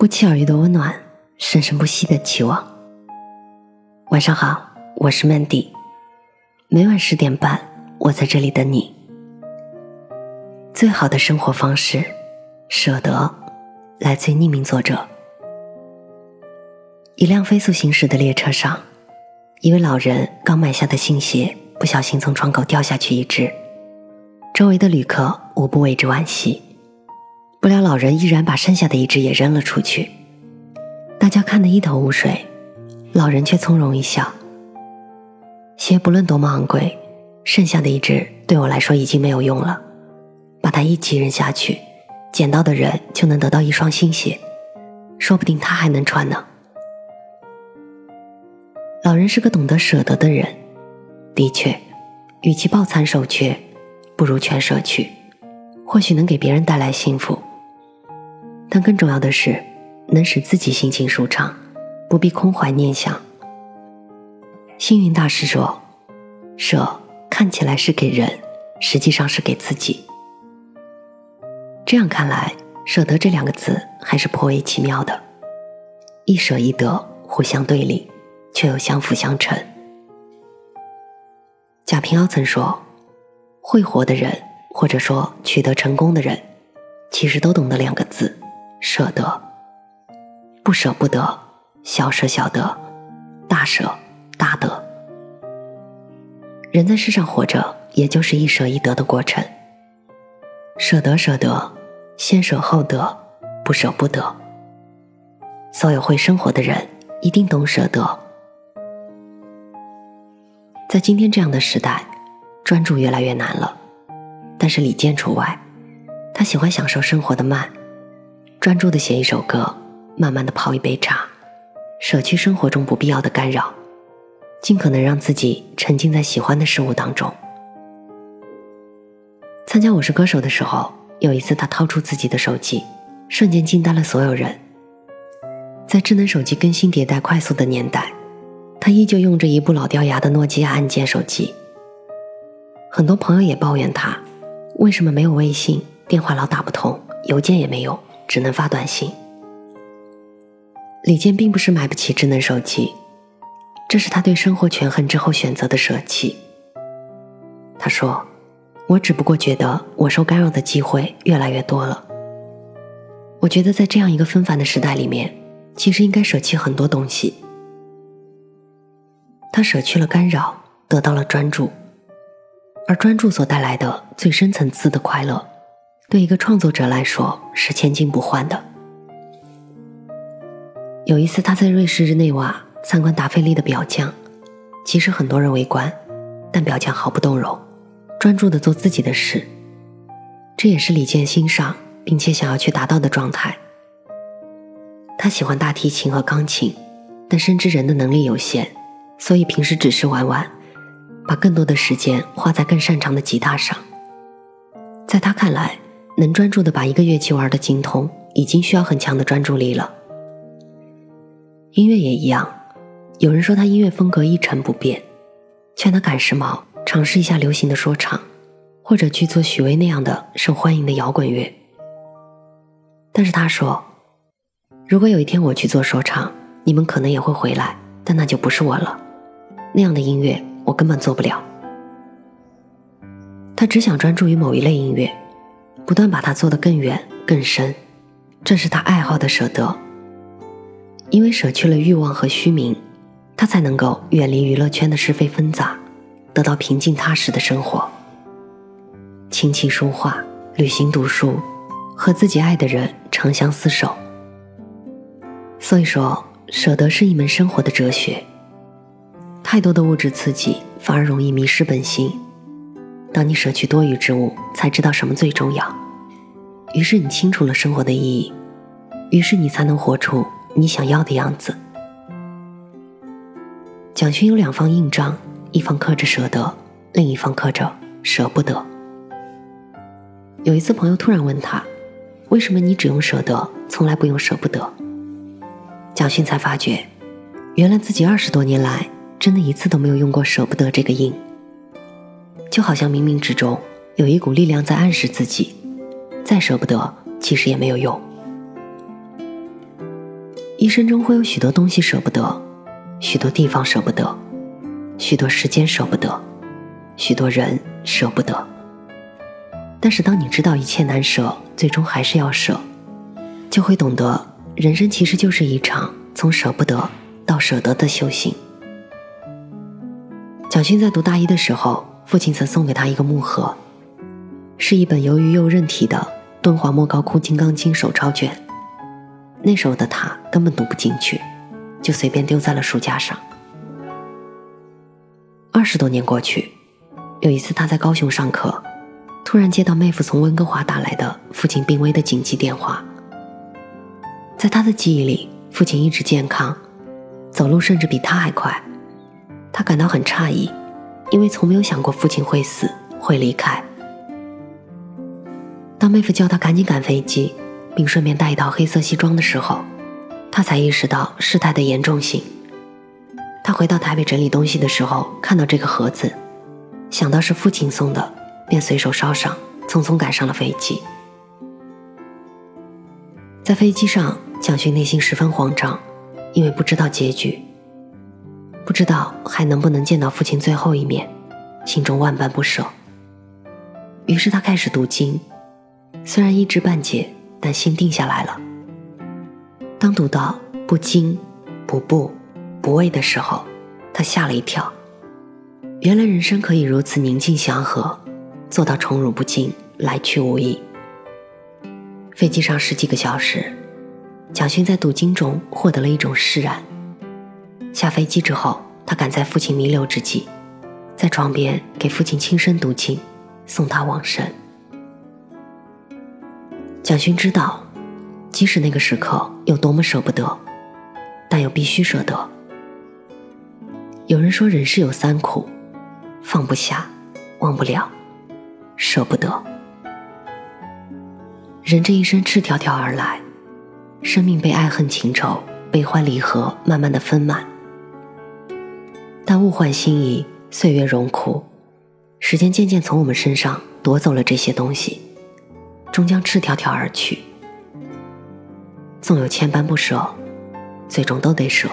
不期而遇的温暖，生生不息的期望。晚上好，我是 Mandy，每晚十点半，我在这里等你。最好的生活方式，舍得，来自于匿名作者。一辆飞速行驶的列车上，一位老人刚买下的新鞋不小心从窗口掉下去一只，周围的旅客无不为之惋惜。不料老人依然把剩下的一只也扔了出去，大家看得一头雾水，老人却从容一笑。鞋不论多么昂贵，剩下的一只对我来说已经没有用了，把它一起扔下去，捡到的人就能得到一双新鞋，说不定他还能穿呢。老人是个懂得舍得的人，的确，与其抱残守缺，不如全舍去，或许能给别人带来幸福。但更重要的是，能使自己心情舒畅，不必空怀念想。星云大师说：“舍看起来是给人，实际上是给自己。”这样看来，“舍得”这两个字还是颇为奇妙的，一舍一得，互相对立，却又相辅相成。贾平凹曾说：“会活的人，或者说取得成功的人，其实都懂得两个字。”舍得，不舍不得，小舍小得，大舍大得。人在世上活着，也就是一舍一得的过程。舍得舍得，先舍后得，不舍不得。所有会生活的人，一定懂舍得。在今天这样的时代，专注越来越难了，但是李健除外，他喜欢享受生活的慢。专注的写一首歌，慢慢的泡一杯茶，舍去生活中不必要的干扰，尽可能让自己沉浸在喜欢的事物当中。参加《我是歌手》的时候，有一次他掏出自己的手机，瞬间惊呆了所有人。在智能手机更新迭代快速的年代，他依旧用着一部老掉牙的诺基亚按键手机。很多朋友也抱怨他，为什么没有微信，电话老打不通，邮件也没有。只能发短信。李健并不是买不起智能手机，这是他对生活权衡之后选择的舍弃。他说：“我只不过觉得我受干扰的机会越来越多了。我觉得在这样一个纷繁的时代里面，其实应该舍弃很多东西。”他舍去了干扰，得到了专注，而专注所带来的最深层次的快乐。对一个创作者来说是千金不换的。有一次，他在瑞士日内瓦参观达菲利的表匠，其实很多人围观，但表匠毫不动容，专注的做自己的事。这也是李健欣赏并且想要去达到的状态。他喜欢大提琴和钢琴，但深知人的能力有限，所以平时只是玩玩，把更多的时间花在更擅长的吉他上。在他看来。能专注的把一个乐器玩的精通，已经需要很强的专注力了。音乐也一样，有人说他音乐风格一成不变，劝他赶时髦，尝试一下流行的说唱，或者去做许巍那样的受欢迎的摇滚乐。但是他说，如果有一天我去做说唱，你们可能也会回来，但那就不是我了，那样的音乐我根本做不了。他只想专注于某一类音乐。不断把它做得更远更深，这是他爱好的舍得。因为舍去了欲望和虚名，他才能够远离娱乐圈的是非纷杂，得到平静踏实的生活。琴棋书画、旅行读书，和自己爱的人长相厮守。所以说，舍得是一门生活的哲学。太多的物质刺激，反而容易迷失本心。当你舍去多余之物，才知道什么最重要。于是你清楚了生活的意义，于是你才能活出你想要的样子。蒋勋有两方印章，一方刻着舍得，另一方刻着舍不得。有一次朋友突然问他：“为什么你只用舍得，从来不用舍不得？”蒋勋才发觉，原来自己二十多年来真的一次都没有用过舍不得这个印。就好像冥冥之中有一股力量在暗示自己，再舍不得，其实也没有用。一生中会有许多东西舍不得，许多地方舍不得，许多时间舍不得，许多人舍不得。但是，当你知道一切难舍，最终还是要舍，就会懂得，人生其实就是一场从舍不得到舍得的修行。蒋勋在读大一的时候，父亲曾送给他一个木盒，是一本由于右任体的敦煌莫高窟金刚经手抄卷。那时候的他根本读不进去，就随便丢在了书架上。二十多年过去，有一次他在高雄上课。突然接到妹夫从温哥华打来的父亲病危的紧急电话。在他的记忆里，父亲一直健康，走路甚至比他还快。他感到很诧异，因为从没有想过父亲会死，会离开。当妹夫叫他赶紧赶飞机，并顺便带一套黑色西装的时候，他才意识到事态的严重性。他回到台北整理东西的时候，看到这个盒子，想到是父亲送的。便随手烧上，匆匆赶上了飞机。在飞机上，蒋勋内心十分慌张，因为不知道结局，不知道还能不能见到父亲最后一面，心中万般不舍。于是他开始读经，虽然一知半解，但心定下来了。当读到“不惊、不怖、不畏”的时候，他吓了一跳，原来人生可以如此宁静祥和。做到宠辱不惊，来去无意。飞机上十几个小时，蒋勋在读经中获得了一种释然。下飞机之后，他赶在父亲弥留之际，在床边给父亲轻声读经，送他往生。蒋勋知道，即使那个时刻有多么舍不得，但又必须舍得。有人说，人世有三苦：放不下，忘不了。舍不得，人这一生赤条条而来，生命被爱恨情仇、悲欢离合慢慢的分满。但物换星移，岁月荣枯，时间渐渐从我们身上夺走了这些东西，终将赤条条而去。纵有千般不舍，最终都得舍。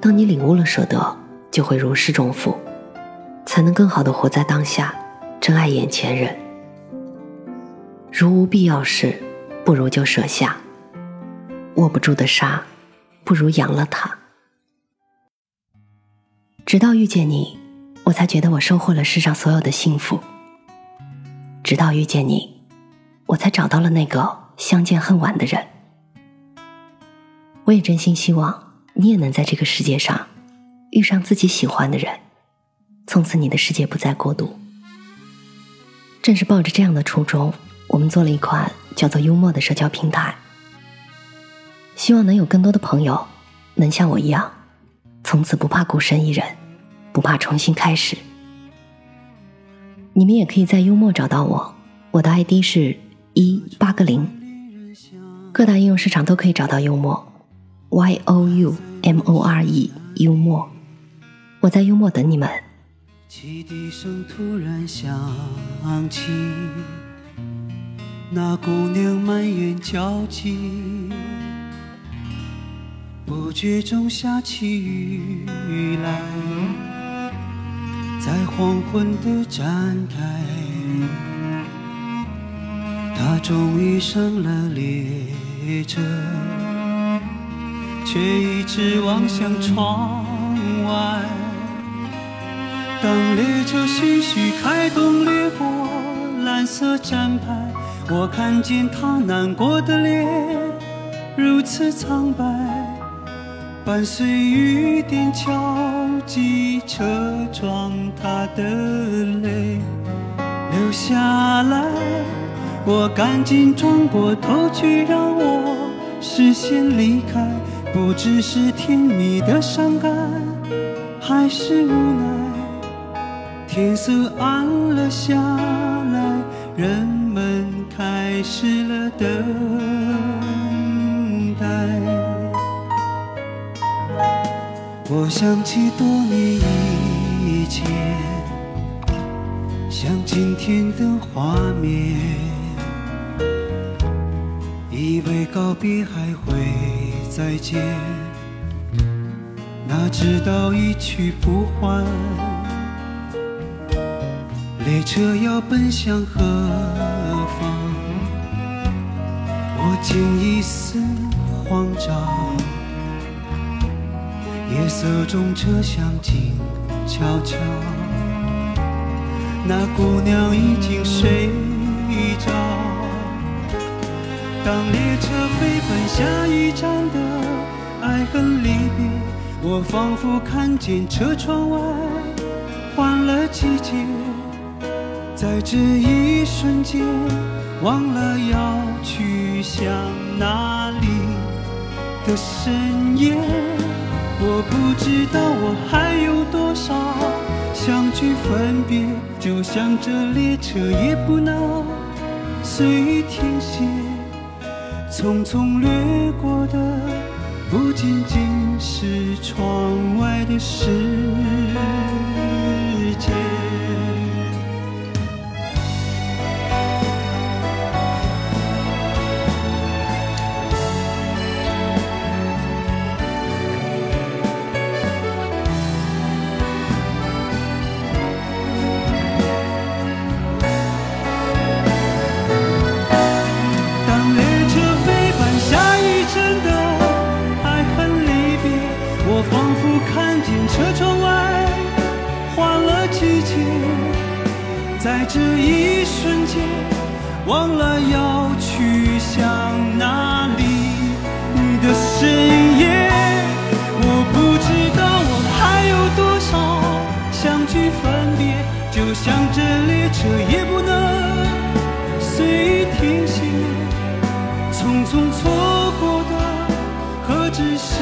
当你领悟了舍得，就会如释重负，才能更好的活在当下。珍爱眼前人，如无必要事，不如就舍下。握不住的沙，不如扬了它。直到遇见你，我才觉得我收获了世上所有的幸福。直到遇见你，我才找到了那个相见恨晚的人。我也真心希望你也能在这个世界上遇上自己喜欢的人，从此你的世界不再孤独。正是抱着这样的初衷，我们做了一款叫做“幽默”的社交平台，希望能有更多的朋友能像我一样，从此不怕孤身一人，不怕重新开始。你们也可以在幽默找到我，我的 ID 是一八个零，各大应用市场都可以找到幽默，Y O U M O R E 幽默，我在幽默等你们。汽笛声突然响起，那姑娘满眼焦急，不觉中下起雨来，在黄昏的站台，她终于上了列车，却一直望向窗外。当列车徐徐开动，掠过蓝色站牌，我看见他难过的脸如此苍白，伴随雨点敲击车窗，他的泪流下来，我赶紧转过头去，让我视线离开，不知是甜蜜的伤感，还是无奈。天色暗了下来，人们开始了等待。我想起多年以前，像今天的画面，以为告别还会。再见，哪知道一去不还。列车要奔向何方？我竟一丝慌张。夜色中车厢静悄悄，那姑娘已经睡着。当列车飞奔下一站的爱恨离别，我仿佛看见车窗外换了季节，在这一瞬间忘了要去向哪里的深夜。我不知道我还有多少相聚分别，就像这列车也不能随意停歇。匆匆掠过的不仅仅是窗外的世界。在这一瞬间，忘了要去向哪里的深夜。我不知道我还有多少相聚分别，就像这列车也不能随意停歇。匆匆错过的，何止是